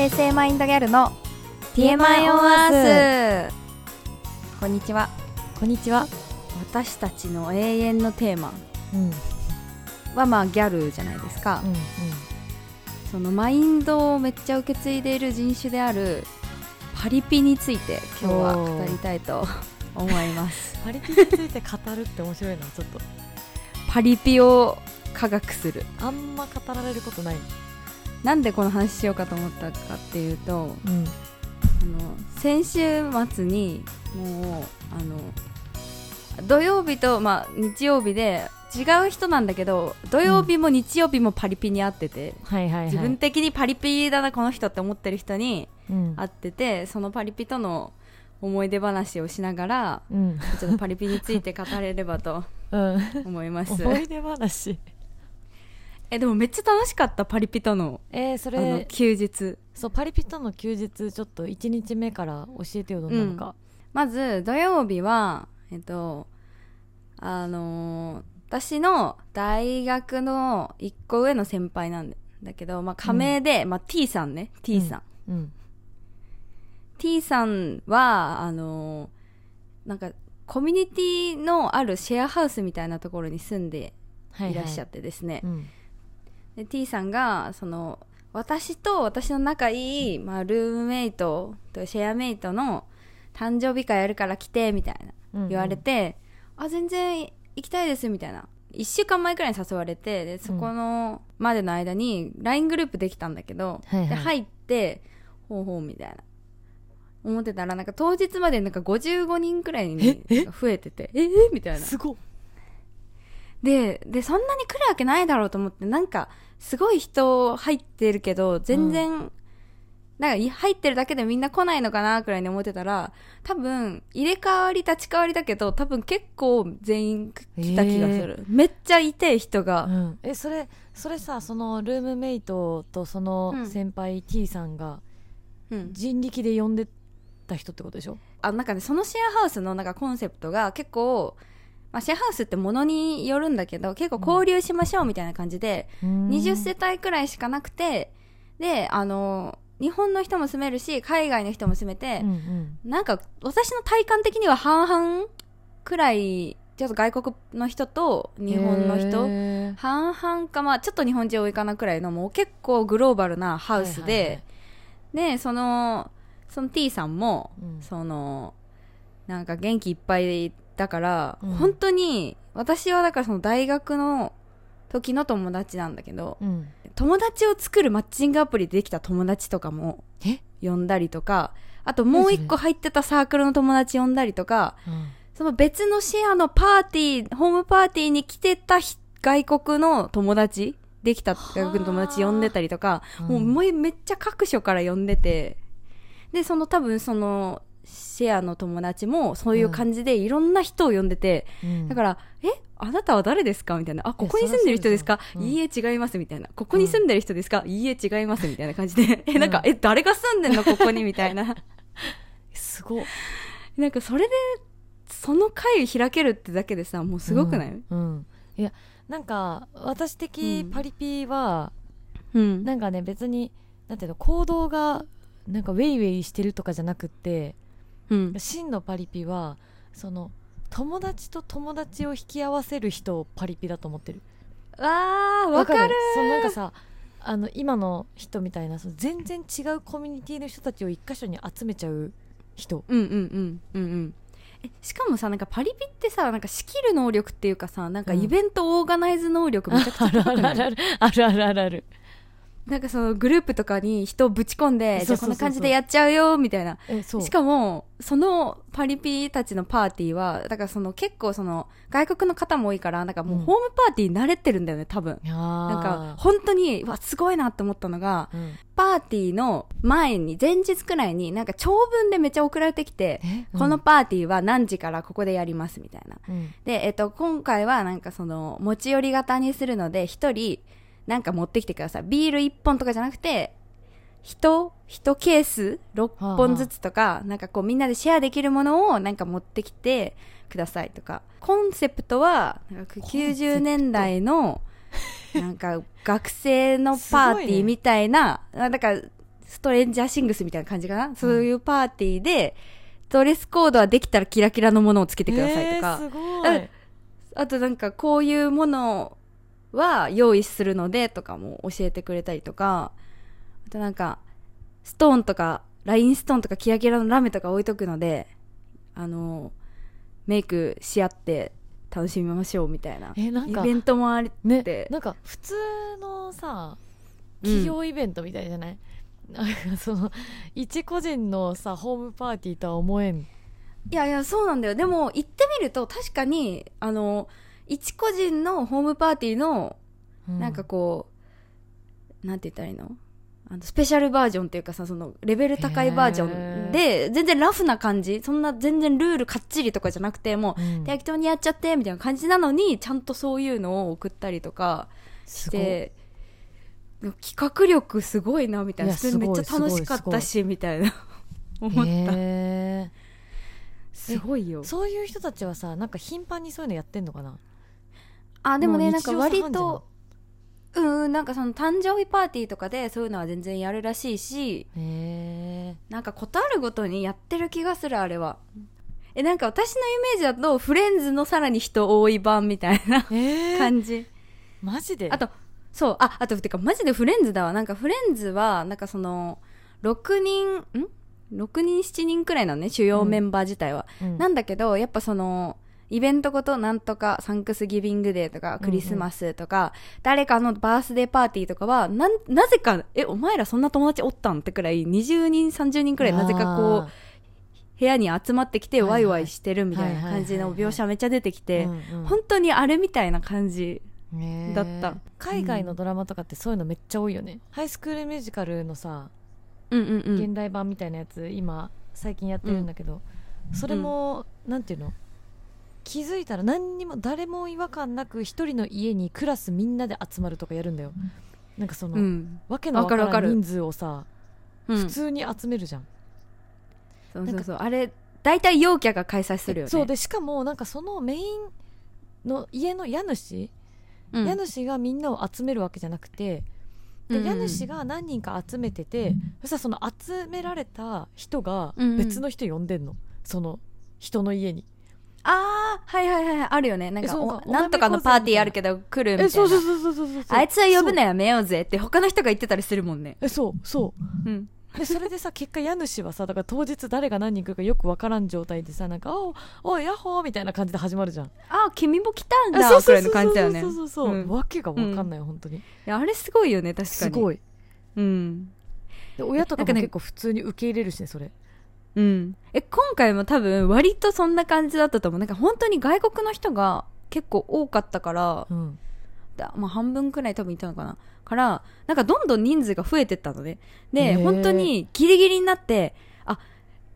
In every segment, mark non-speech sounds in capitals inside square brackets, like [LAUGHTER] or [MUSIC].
平成マインドギャルの TMI オンアース。こんにちは。こんにちは。私たちの永遠のテーマ。うん。うんはまあギャルじゃないですか、うん。そのマインドをめっちゃ受け継いでいる人種であるパリピについて今日は語りたいと思います。[LAUGHS] パリピについて語るって面白いな。ちょっと。パリピを科学する。あんま語られることない。なんでこの話しようかと思ったかっていうとうん。あの先週末にもうあの土曜日と、まあ、日曜日で違う人なんだけど土曜日も日曜日もパリピに会ってて。自分的にパリピだなこの人って思ってる人にうん。会っててそのパリピとの思い出話をしながらうん。ちょっとパリピについて語れればとうん。思います [LAUGHS] 思い出話。えでもめっちゃ楽しかったパリピとの。えー、そあのれ、休日。そう、パリピとの休日、ちょっと1日目から教えてよ、どんなのか。まず土曜日はえっとあのー私の大学の一個上の先輩なんだけど、まあ、仮名で、まあ、T さんね。T さん、うん。T さんはあのーなんかコミュニティのあるシェアハウスみたいなところに住んではいらっしゃっってですね、うん。で T さんがその私と私の仲いい、まあ、ルームメイトとシェアメイトの誕生日会やるから来てみたいなうん言われて、あ全然行きたいですみたいな。1週間前くらいに誘われてでそこのまでの間に LINE グループできたんだけど、はいはい。で入ってほうほうみたいな。思ってたらなんか当日までなんか55人くらいにええ？増えててええみたいな。すごっ。ででそんなに来るわけないだろうと思ってなんかすごい人入ってるけど全然、なんかい入ってるだけでみんな来ないのかなくらいに思ってたら多分入れ替わり立ち替わりだけど多分結構全員来た気がする、めっちゃいて人が、うん。え、それ、それさ、そのルームメイトとそのうん。先輩 T さんがうん。人力で呼んでた人ってことでしょ？あなんかねそのシェアハウスのなんかコンセプトが結構、まあ、シェアハウスってものによるんだけど結構交流しましょうみたいな感じで、20世帯くらいしかなくてであの日本の人も住めるし海外の人も住めてう、んうん。なんか私の体感的には半々くらいちょっと外国の人と日本の人、半々かまあちょっと日本人多いかなくらいのもう結構グローバルなハウスで、でそのその T さんも、うん。そのなんか元気いっぱいだから、うん。本当に私はだからその大学の時の友達なんだけど、うん。友達を作るマッチングアプリでできた友達とかもえ？呼んだりとかあともう一個入ってたサークルの友達呼んだりとかうん。その別のシェアのパーティーホームパーティーに来てたひ外国の友達できた外国の友達呼んでたりとか、もうめっちゃ各所から呼んでてでその多分そのシェアの友達もそういう感じでいろんな人を呼んでて、うんだから、えあなたは誰ですか？みたいな。あ、ここに住んでる人ですか？いいえ、違います。みたいな。ここに住んでる人ですか、いいえ、違います。みたいな感じで。え、なんか、え、誰が住んでんの？ここに？みたいな。すごっなんか、それで、その会開けるってだけでさ、もうすごくない？うんうんいやなんか私的うんパリピは、うん。なんかね別になんていうの行動がなんかウェイウェイしてるとかじゃなくってうん。真のパリピはその友達と友達を引き合わせる人をパリピだと思ってるあー、わかる。そのなんかさあの今の人みたいなその全然違うコミュニティの人たちを一箇所に集めちゃう人うんうんうん。うんうん。えしかもさなんかパリピってさなんか仕切る能力っていうかさなんかイベントオーガナイズ能力めちゃくちゃあるあ高くない？るあるあるあるあるあるなんかそのグループとかに人をぶち込んでじゃあこんな感じでやっちゃうよみたいな。しかも、そのパリピたちのパーティーは、だからその結構その外国の方も多いから、なんかもううん。ホームパーティーに慣れてるんだよね、多分。ななんか本当に、わ、すごいなって思ったのが、うん、パーティーの前に、前日くらいになんか長文でめっちゃ送られてきて、え？この、パーティーは何時からここでやりますみたいな。うん。で、えっと、今回はなんかその、持ち寄り型にするので、一人、なんか持ってきてください。ビール1本とかじゃなくて、人、一ケース6本ずつとか、なんかこうみんなでシェアできるものをなんか持ってきてくださいとか。コンセプトは、なんかコンセプト。90年代の、なんか学生のパーティーみたいな、あだから、ストレンジャーシングスみたいな感じかな、そういうパーティーで、ドレスコードはできたらキラキラのものをつけてくださいとか、えーあとなんかこういうものは用意するのでとかも教えてくれたりとか、あとなんか、ストーンとか、ラインストーンとかキラキラのラメとか置いとくので、あの、メイクし合って楽しみましょうみたいな。えなんかイベントもありねて、なんか普通のさ企業イベントみたいじゃない、[LAUGHS] なんかその一個人のさホームパーティーとは思えん。いやいや、そうなんだよ。でも、行ってみると、確かに、あの、一個人のホームパーティーの、なんかこう、なんて言ったらいいの？あの、スペシャルバージョンっていうかさ、その、レベル高いバージョンで、全然ラフな感じ。そんな全然ルールかっちりとかじゃなくて、もう、うん。適当にやっちゃって、みたいな感じなのに、ちゃんとそういうのを送ったりとかして、企画力すごいな、みたいな。いめっちゃ楽しかったし、みたいな。[LAUGHS] 思った。へすごいよ。ー。そういう人たちはさなんか頻繁にそういうのやってんのかな？あ、でもね、なんか割と、うん、なんかその誕生日パーティーとかでそういうのは全然やるらしいし、なんかことあるごとにやってる気がする、あれは。え、なんか私のイメージだと、フレンズのさらに人多い版みたいなえー、感じ。マジで？あと、そう、あ、あと、てか、マジでフレンズだわ。なんかフレンズは、なんかその、6人、ん ?6 人、7人くらいなのね、主要メンバー自体は。うんなんだけど、やっぱその、イベントごとなんとかサンクスギビングデーとかクリスマスとか、誰かのバースデーパーティーとかは、なん、なぜか、え、お前らそんな友達おったんってくらい、20人、30人くらいなぜかこう、部屋に集まってきてワイワイしてるみたいな感じの描写めっちゃ出てきて、うんうん。本当にあれみたいな感じ。だった。海外のドラマとかってそういうのめっちゃ多いよね、ハイスクールミュージカルのさうんうんうん。現代版みたいなやつ今最近やってるんだけど、それも、なんていうの？気づいたら何にも誰も違和感なく一人の家にクラスみんなで集まるとかやるんだよ、なんかその、うん。わけのわからん人数をさうん。普通に集めるじゃん、そうそうそう。あれ、大体陽キャが開催するよね。そうでしかもなんかそのメインの家の家主、うん、家主がみんなを集めるわけじゃなくてで、家主が何人か集めてて、そしたらその集められた人が別の人呼んでんの、その人の家にああ、はいはいはい、あるよね。なんかなんとかのパーティーあるけど来るみたいな。えそうそうそうそうそうそうあいつは呼ぶのやめようぜって他の人が言ってたりするもんね。えそうそううん。でそれでさ結果家主はさだから当日誰が何人来るかよくわからん状態でさなんか「おおいヤッホー」みたいな感じで始まるじゃんあ、君も来たんあだくらいの感じだよね。そうそうそうそう、うんわけがわかんない、本当にいやあれすごいよね、確かに。すごいうん。で親とかも結構普通に受け入れるしねそれうん。え、今回も多分割とそんな感じだったと思う。なんか本当に外国の人が結構多かったから、うんだまあ半分くらい多分いたのかな。から、なんかどんどん人数が増えてったのね。で、本当にギリギリになって、あ、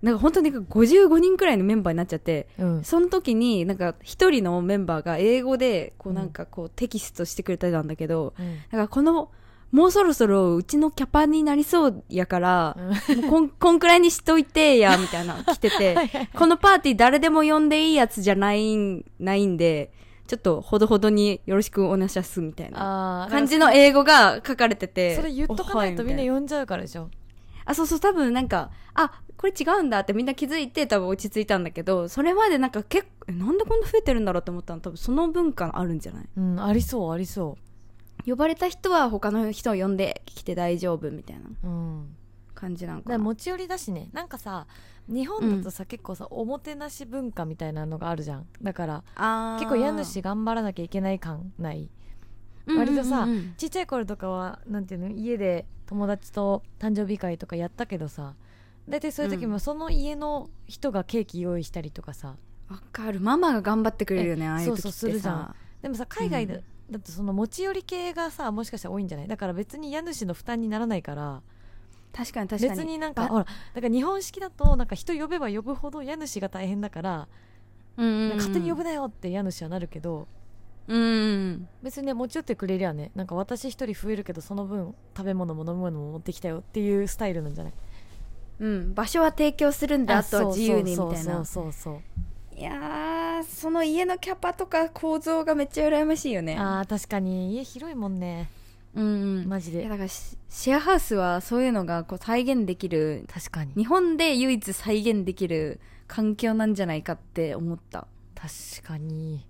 なんか本当に55人くらいのメンバーになっちゃって、うんその時になんか一人のメンバーが英語でこうなんかこうテキストしてくれてたんだけど、うんなんかこの、もうそろそろうちのキャパになりそうやから、もうこん、[LAUGHS] こんくらいにしといてや、みたいな来てて、このパーティー誰でも呼んでいいやつじゃないん、ないんで、ちょっとほどほどによろしくお願いします、みたいな感じの英語が書かれてて。それ言っとかないとみんな呼んじゃうからでしょ。あ、そうそう、多分なんか、あ、これ違うんだってみんな気づいて多分落ち着いたんだけど、それまでなんか結構、えなんでこんな増えてるんだろうと思ったの多分その文化あるんじゃない？うんありそうありそ呼ばれた人は他の人を呼んで来て大丈夫みたいなううん。感じなんだかからな。持ち寄りだしね。なんかさ日本だとさ、結構さおもてなし文化みたいなのがあるじゃん。だから結構家主頑張らなきゃいけない感ない。割とさうんうんうん。ちっちゃい頃とかはなんていうの？家で友達と誕生日会とかやったけどさ。大体そういう時うもその家の人がケーキ用意したりとかさ。わかる。ママが頑張ってくれるよね、えああいう時ってさ。そうそうするじゃん。でもさ海外で、うんだってその持ち寄り系がさもしかしたら多いんじゃない？だから別に家主の負担にならないから確かに確かに。別になんかあほらだから日本式だとなんか人呼べば呼ぶほど家主が大変だから、うんうんうん、勝手に呼ぶなよって家主はなるけどうんうん別にね持ち寄ってくれりゃねなんか私一人増えるけどその分食べ物も飲み物も持ってきたよっていうスタイルなんじゃない？うん。うん。場所は提供するんだ、あとは自由にみたいなそうそう。そうそういやー、その家のキャパとか構造がめっちゃ羨ましいよね。あー確かに。家広いもんね。うんうん。マジで。だからシシェアハウスはそういうのがこう再現できる確かに。日本で唯一再現できる環境なんじゃないかって思った。確かに。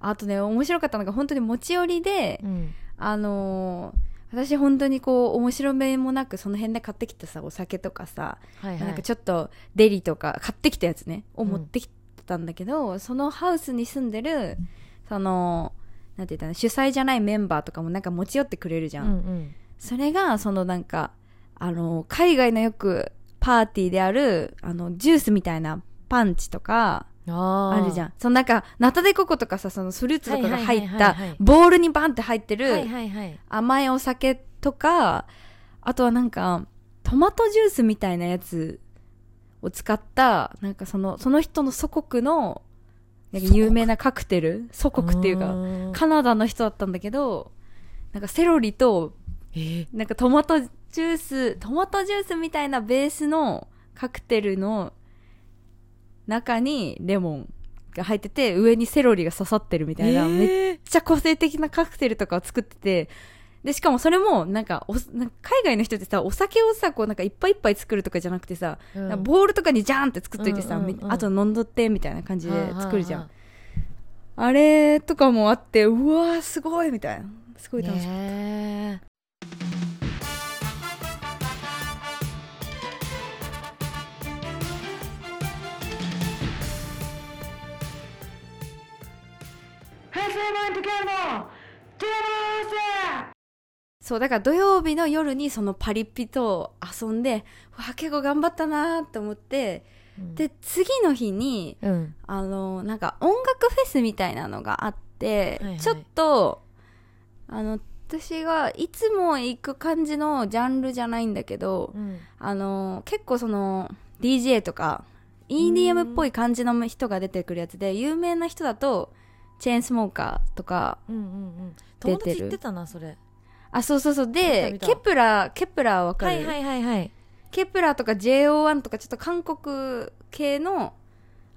あとね面白かったのが本当に持ち寄りで、うん。あのー私本当にこう面白めもなくその辺で買ってきたさお酒とかさ、はいはい。なんかちょっとデリとか買ってきたやつねをうん。持ってきたんだけど、そのハウスに住んでるそのなんて言ったら主催じゃないメンバーとかもなんか持ち寄ってくれるじゃん、うんうん。それがそのなんかあの海外のよくパーティーであるあのジュースみたいなパンチとかああるじゃん。そのなんかナタデココとかさそのフルーツとかが入ったボールにバンって入ってる、甘いお酒とかあとはなんかトマトジュースみたいなやつを使ったなんかそのその人の祖国のなんか有名なカクテル？祖国っていうかかカナダの人だったんだけどなんかセロリとえー。なんかトマトジューストマトジュースみたいなベースのカクテルの中にレモンが入ってて上にセロリが刺さってるみたいな、めっちゃ個性的なカクテルとかを作ってて、で、しかもそれも、なんかお、なんか海外の人ってさ、お酒をさ、こうなんかいっぱいいっぱい作るとかじゃなくてさ、うんボールとかにジャーンって作っといてさ、うんうんうんみあと飲んどって、みたいな感じで作るじゃん。はあれとかもあって、うわーすごいみたいな。すごい楽しかった。ねそう、だから土曜日の夜にそのパリピと遊んで、うわ、結構頑張ったなーって思って、うん。で、次の日に、うん。あの、なんか音楽フェスみたいなのがあって、はいはい。ちょっと、あの、私がいつも行く感じのジャンルじゃないんだけど、うん。あの、結構その、DJ とか、EDM っぽい感じの人が出てくるやつで、有名な人だと、Chainsmoker とか、うんうんうん。出てる。友達言ってたなそれあ、そうそうそう。見で Kep1er、Kep1er わかる、はいはいはいはい。 Kep1er とか JO1 とかちょっと韓国系の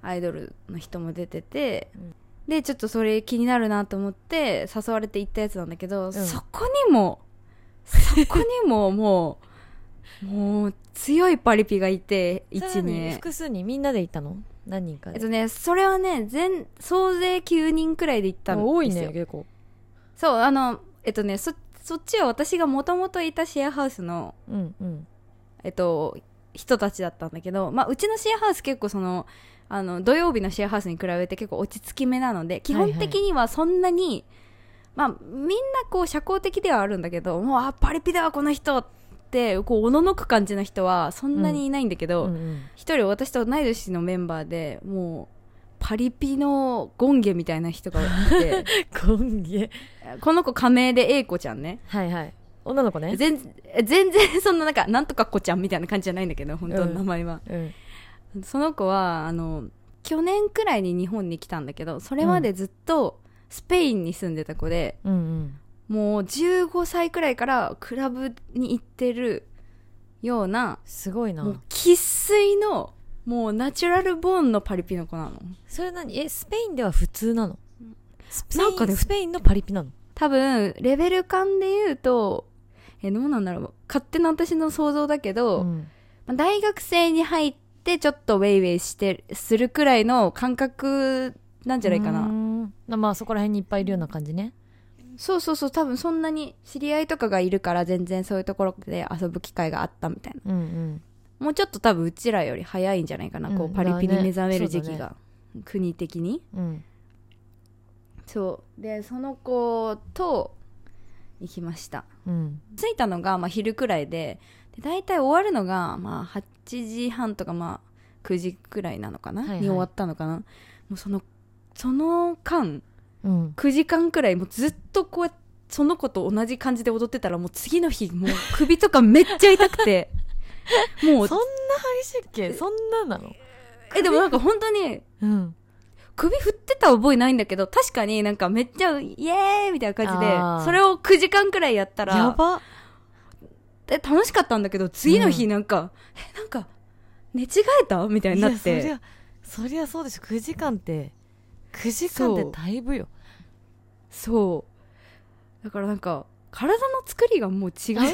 アイドルの人も出てて、うん。でちょっとそれ気になるなと思って誘われて行ったやつなんだけど、ん。そこにもそこにも [LAUGHS] もうもう強いパリピがいてさら1名に複数人みんなで行ったの？何人かで？えっとねそれはね全総勢9人くらいで行ったんですよ。多いね結構。そうあのえっとねそそっちは私がもともといたシェアハウスのうんうん。えっと、人たちだったんだけど、まあ、うちのシェアハウス結構その、あの、土曜日のシェアハウスに比べて結構落ち着きめなので、基本的にはそんなに、まあ、みんなこう社交的ではあるんだけど、もう、あ、パリピだわ、この人って、こう、おののく感じの人はそんなにいないんだけど、うんうん。一人私と同い年のメンバーでもう、パリピのゴンゲみたいな人がいて、[LAUGHS] ゴンゲ。この子仮名で A 子ちゃんね。はいはい。女の子ね。全全然そんななんか、なんとか子ちゃんみたいな感じじゃないんだけど、本当うんの名前は。うん。その子はあの去年くらいに日本に来たんだけどそれまでずっとスペインに住んでた子で、うんうん。もう15歳くらいからクラブに行ってるようなすごいな。生粋のもうナチュラルボーンのパリピの子なの。それ何？えスペインでは普通なの？スペインなんかねスペインのパリピなの？多分レベル感で言うとえどうなんだろう。勝手な私の想像だけど、うん。まあ大学生に入ってちょっとウェイウェイしてするくらいの感覚なんじゃないかな、まあそこら辺にいっぱいいるような感じね。そうそうそう多分そんなに知り合いとかがいるから全然そういうところで遊ぶ機会があったみたいなもうちょっと多分うちらより早いんじゃないかな、こううんパリピに目覚める時期まあが、国的に。うん。そう。でその子と行きました。うん。着いたのがまあ昼くらいでで大体終わるのがまあ8時半とかまあ9時くらいなのかな、はいはい。に終わったのかな。もうそのその間うん。9時間くらいもうずっとこうやその子と同じ感じで踊ってたらもう次の日もう首とかめっちゃ痛くてもう。そんな激しいっけそんななの？えでもなんか本当にうん。首振ってた覚えないんだけど確かになんかめっちゃイエーイみたいな感じでそれを9時間くらいやったやらば。で楽しかったんだけど次の日なんか、えなんか寝違えた？みたいになっいやてそりゃそりゃそうでしょ。9時間って9時間ってだいぶよ。そう。だからなんか体の作りがもう違う [LAUGHS]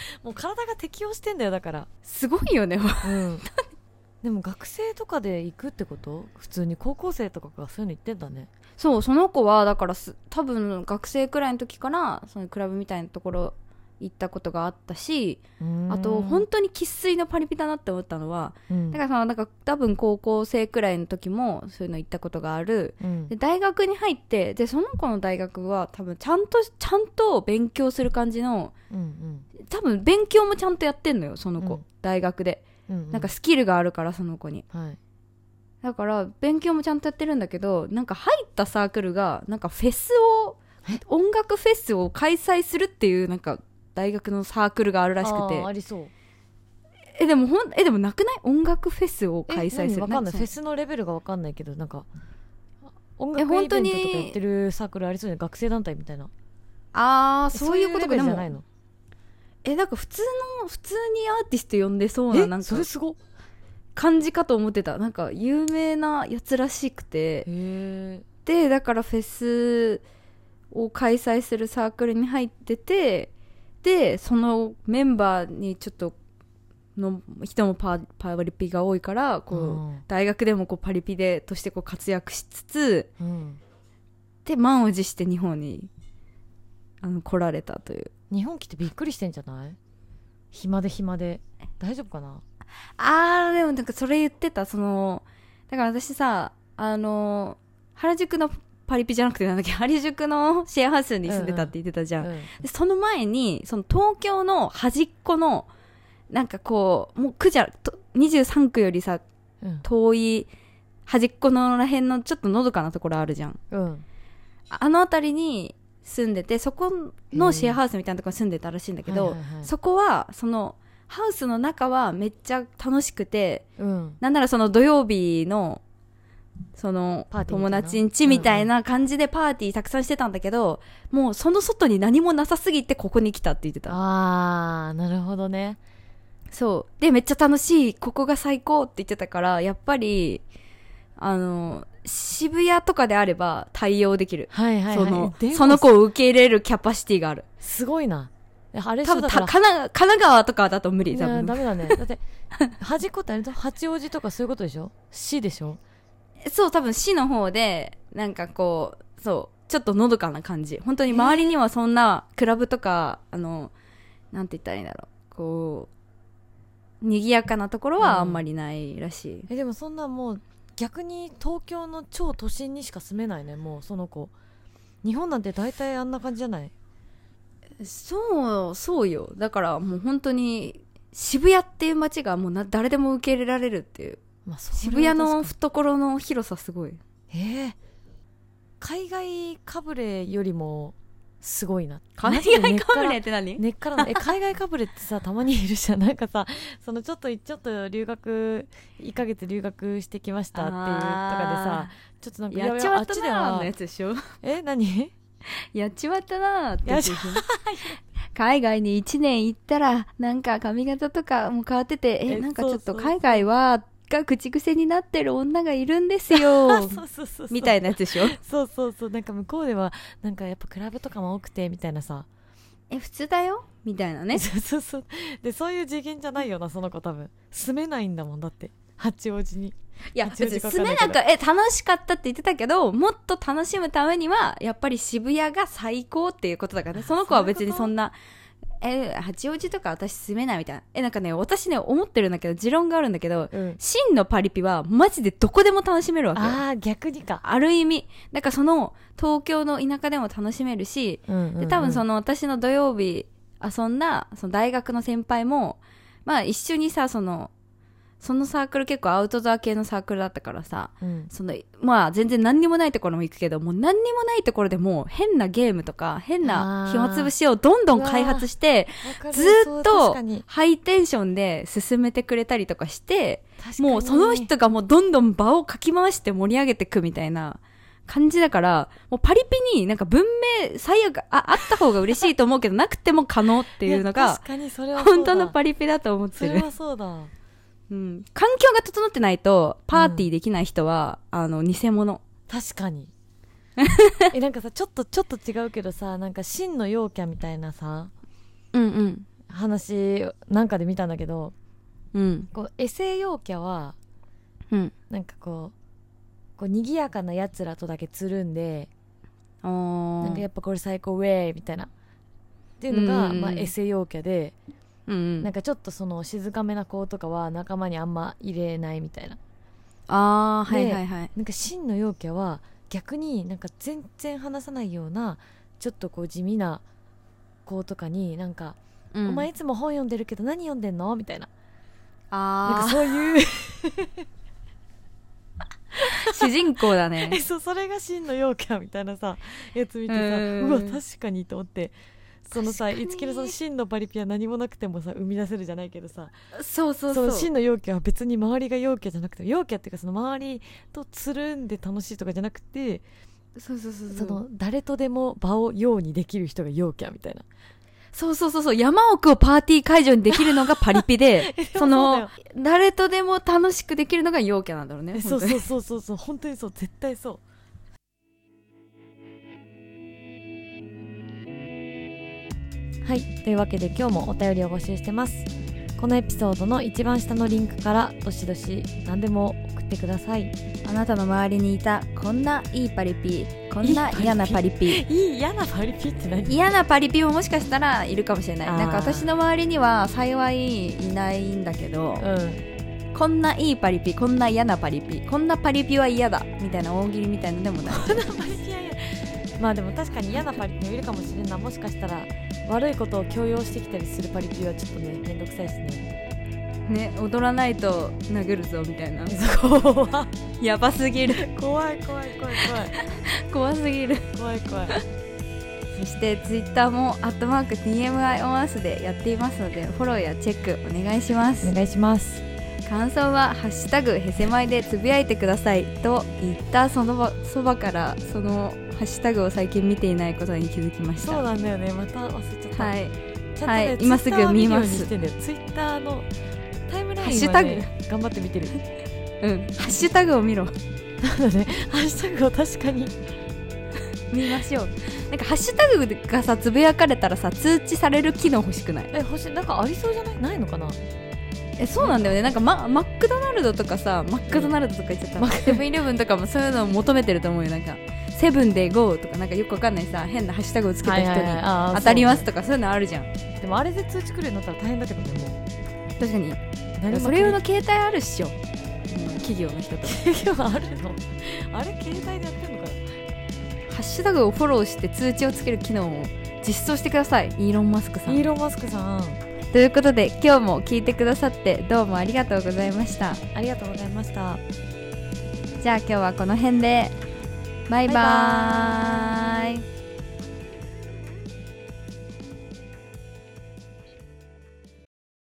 [LAUGHS] もう体が適応してんだよだから。すごいよね。うん。[LAUGHS] でも学生とかで行くってこと？普通に高校生とかがそういうの行ってんだね。そうその子はだからす多分学生くらいの時からそのクラブみたいなところ行ったことがあったしあと本当に生粋のパリピだなって思ったのは当だからさなんか多分高校生くらいの時もそういうの行ったことがある。うん。で大学に入ってでその子の大学は多分ちゃんとちゃんと勉強する感じのうん多分勉強もちゃんとやってんのよその子、うん。大学で。うんうん。なんかスキルがあるからその子に。はい。だから勉強もちゃんとやってるんだけどなんか入ったサークルがなんかフェスを音楽フェスを開催するっていうなんか大学のサークルがあるらしくて。ありそう。えでもほんえでもなくない？音楽フェスをえ開催する何？わかんない。フェスのレベルがわかんないけどなんか音え楽イベントとか本当にやってるサークルありそうね学生団体みたいな。ああそういうことか。じゃないの？えなんか普通の普通にアーティスト呼んでそうなえなんかそれすごっ。感じかと思ってた。なんか有名なやつらしくて。でだからフェスを開催するサークルに入っててでそのメンバーにちょっとの人もパパリピが多いからこう、うん。大学でもこうパリピでとしてこう活躍しつつうん。で満を持して日本にあの来られたという。日本来てびっくりしてんじゃない？暇で暇で。大丈夫かな？あーでもなんかそれ言ってた。そのだから私さあの原宿のパリピじゃなくてなんだっけ？[LAUGHS] 原宿のシェアハウスに住んでたって言ってたじゃん、うん。でその前にその東京の端っこのなんかこうもう区じゃと23区よりさうん。遠い端っこのらへんのちょっとのどかなところあるじゃん。うん。ああの辺りに住んでてそこのシェアハウスみたいなところに住んでたらしいんだけど、そこはそのハウスの中はめっちゃ楽しくてうん。なんならその土曜日のその友達ん家みたいな感じでパーティーたくさんしてたんだけど、もうその外に何もなさすぎてここに来たって言ってたあーなるほどねそう。で、めっちゃ楽しい。ここが最高って言ってたから、やっぱり、あの、渋谷とかであれば対応できる。はいはいはいそのその子を受け入れるキャパシティがある。すごいなえあれ多分、神奈神奈川とかだと無理、多分。ダメだねだって [LAUGHS] 端っこってあれと八王子とかそういうことでしょ？市でしょ？そう、多分市の方で、なんかこう、そう、ちょっとのどかな感じ。本当に周りにはそんな、クラブとか、あの、なんて言ったらいいんだろう。こう、賑やかなところはあんまりないらしい。えでもそんなもう逆に東京の超都心にしか住めないねもうその子日本なんて大体あんな感じじゃない？そう、そうよ。だからもう本当に、渋谷っていう街がもうな誰でも受け入れられるっていう。まあ渋谷の懐の広さすごい。にえ。ー海外かぶれよりもすごいな。海外かぶれって何？根っからの。え海外かぶれってさたまにいるじゃん。なんかさそのちょっとちょっと留学1ヶ月留学してきましたっていうとかでさちょっとなんかやっちまったなのやつでしょ？え何？やっちまったなーってやつでしょ。海外に1年行ったら、なんか髪型とかも変わってて、え、えなんかちょっと海外は、が口癖になってる女がいるんですよ。[LAUGHS] みたいなやつでしょ？そうそうそう。なんか向こうではなんかやっぱクラブとかも多くてみたいなさ。え、普通だよ？みたいなね。そうそうそう。でそういう次元じゃないよなその子多分。住めないんだもんだって。八王子に。いや、別に住めないか、え、楽しかったって言ってたけど、もっと楽しむためには、やっぱり渋谷が最高っていうことだからね。その子は別にそんな、え、八王子とか私住めないみたいな。え、なんかね、私ね、思ってるんだけど、持論があるんだけど、うん真のパリピは、マジでどこでも楽しめるわけよ。ああ逆にかある意味。だからその、東京の田舎でも楽しめるし、で、多分そのの私の土曜日遊んだ、その大学の先輩も、まあ一緒にさ、その、そのサークル結構アウトドア系のサークルだったからさ、うん。その、まあ全然何にもないところも行くけど、もう何にもないところでもう変なゲームとか、変な暇つぶしをどんどん開発して、ずーっとハイテンションで進めてくれたりとかして、もうその人がもうどんどん場をかき回して盛り上げてくみたいな感じだから、もうパリピになんか文明、最悪、あ、あった方が嬉しいと思うけど、なくても可能っていうのが本当のパリピだと思ってる。それはそうだうん。環境が整ってないと、パーティーできない人は、あの、偽物。確かに。[LAUGHS] えなんかさちょっとちょっと違うけどさなんか真の陽キャみたいなさうんうん。話なんかで見たんだけどうん。こうエセ陽キャはうん。なんかこうこう賑やかなやつらとだけつるんでなんかやっぱこれ最高ウェイみたいな。っていうのが、うんうんうん。まあ、エセ陽キャで、なんかちょっとその静かめな子とかは仲間にあんま入れないみたいな。ああはいではいはい。なんか真の陽キャは逆になんか全然話さないようなちょっとこう地味な子とかになんか、うん。お前いつも本読んでるけど何読んでんの？みたいな。なんあかそういう。あ [LAUGHS] 主人公だね。え [LAUGHS] そうそれが真の陽キャみたいなさやつ見てさうん。うわ確かにと思ってそのさ確かに。いつきのその真のパリピは何もなくてもさ生み出せるじゃないけどさ。そうそうそう。その真の陽キャは別に周りが陽キャじゃなくて陽キャっていうかその周りとつるんで楽しいとかじゃなくてそうそうそうその誰とでも場を陽にできる人が陽キャみたいな。そうそうそうそう。山奥をパーティー会場にできるのがパリピで [LAUGHS] その誰とでも楽しくできるのが陽キャなんだろうねそうそうそうそう。本当にそう。絶対そうはい。というわけで今日もお便りを募集してます。このエピソードの一番下のリンクからどしどし何でも送ってください。あなたの周りにいたこんないいパリピこんな嫌なパリピ。いい嫌なパリピって何？嫌なパリピももしかしたらいるかもしれない。なんか私の周りには幸いいないんだけど、うん。こんないいパリピこんな嫌なパリピこんなパリピは嫌だみたいな大喜利みたいのでもない。[LAUGHS] まあでも確かに嫌なパリピもいるかもしれんな。いもしかしたら悪いことを強要してきたりするパリピはちょっとねめんどくさいですね。ね踊らないと殴るぞみたいな。[LAUGHS] 怖いやばすぎる。怖い怖い怖い [LAUGHS] 怖すぎる。怖い怖い。怖いそしてツイッターも「アットマーク TMI オンアス」でやっていますのでフォローやチェックお願いします。お願いします。感想は「ハッシュタグへせまい」でつぶやいてくださいと言ったその場そばからそのハッシュタグを最近見ていないことに気づきました。そうなんだよね。また忘れちゃった。はい。はい。今すぐ見ます。ツイッターのタイムラインは、ね、ハッシュタグ。頑張って見てる。うん。ハッシュタグを見ろ。なのでハッシュタグを確かに [LAUGHS] 見ましょう。なんかハッシュタグがさつぶやかれたらさ通知される機能欲しくない？え星なんかありそうじゃない？ないのかな？えそうなんだよね。なんかママクドナルドとかさマクドナルドとか言っちゃった、マクセブンイレブンとかもそういうのを求めてると思うよ。なんかセブンで GO とかなんかよくわかんないさ変なハッシュタグをつけた人に当たりますとかそういうのあるじゃん。でもあれで通知来るようになったら大変だけどねもう確かに。それ用の携帯あるっしょ、うん企業の人と。今日あるの？あれ携帯でやってんのかなハッシュタグをフォローして通知をつける機能を実装してください。イーロン・マスクさん。イーロン・マスクさん。ということで今日も聞いてくださってどうもありがとうございました。ありがとうございました。じゃあ今日はこの辺でバイババイバーイ